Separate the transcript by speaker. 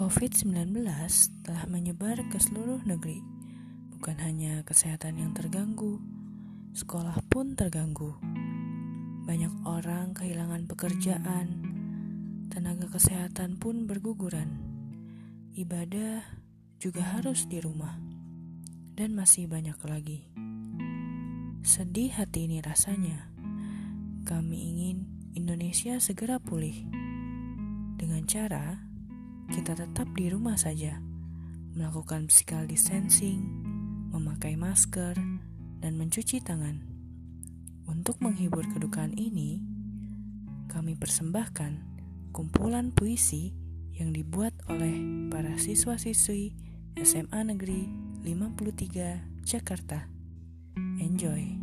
Speaker 1: COVID-19 telah menyebar ke seluruh negeri. Bukan hanya kesehatan yang terganggu, sekolah pun terganggu. Banyak orang kehilangan pekerjaan, tenaga kesehatan pun berguguran. Ibadah juga harus di rumah, dan masih banyak lagi. Sedih hati ini rasanya. Kami ingin Indonesia segera pulih dengan cara kita tetap di rumah saja, melakukan physical distancing, memakai masker, dan mencuci tangan. Untuk menghibur kedukaan ini, kami persembahkan kumpulan puisi yang dibuat oleh para siswa-siswi SMA Negeri 53 Jakarta. Enjoy!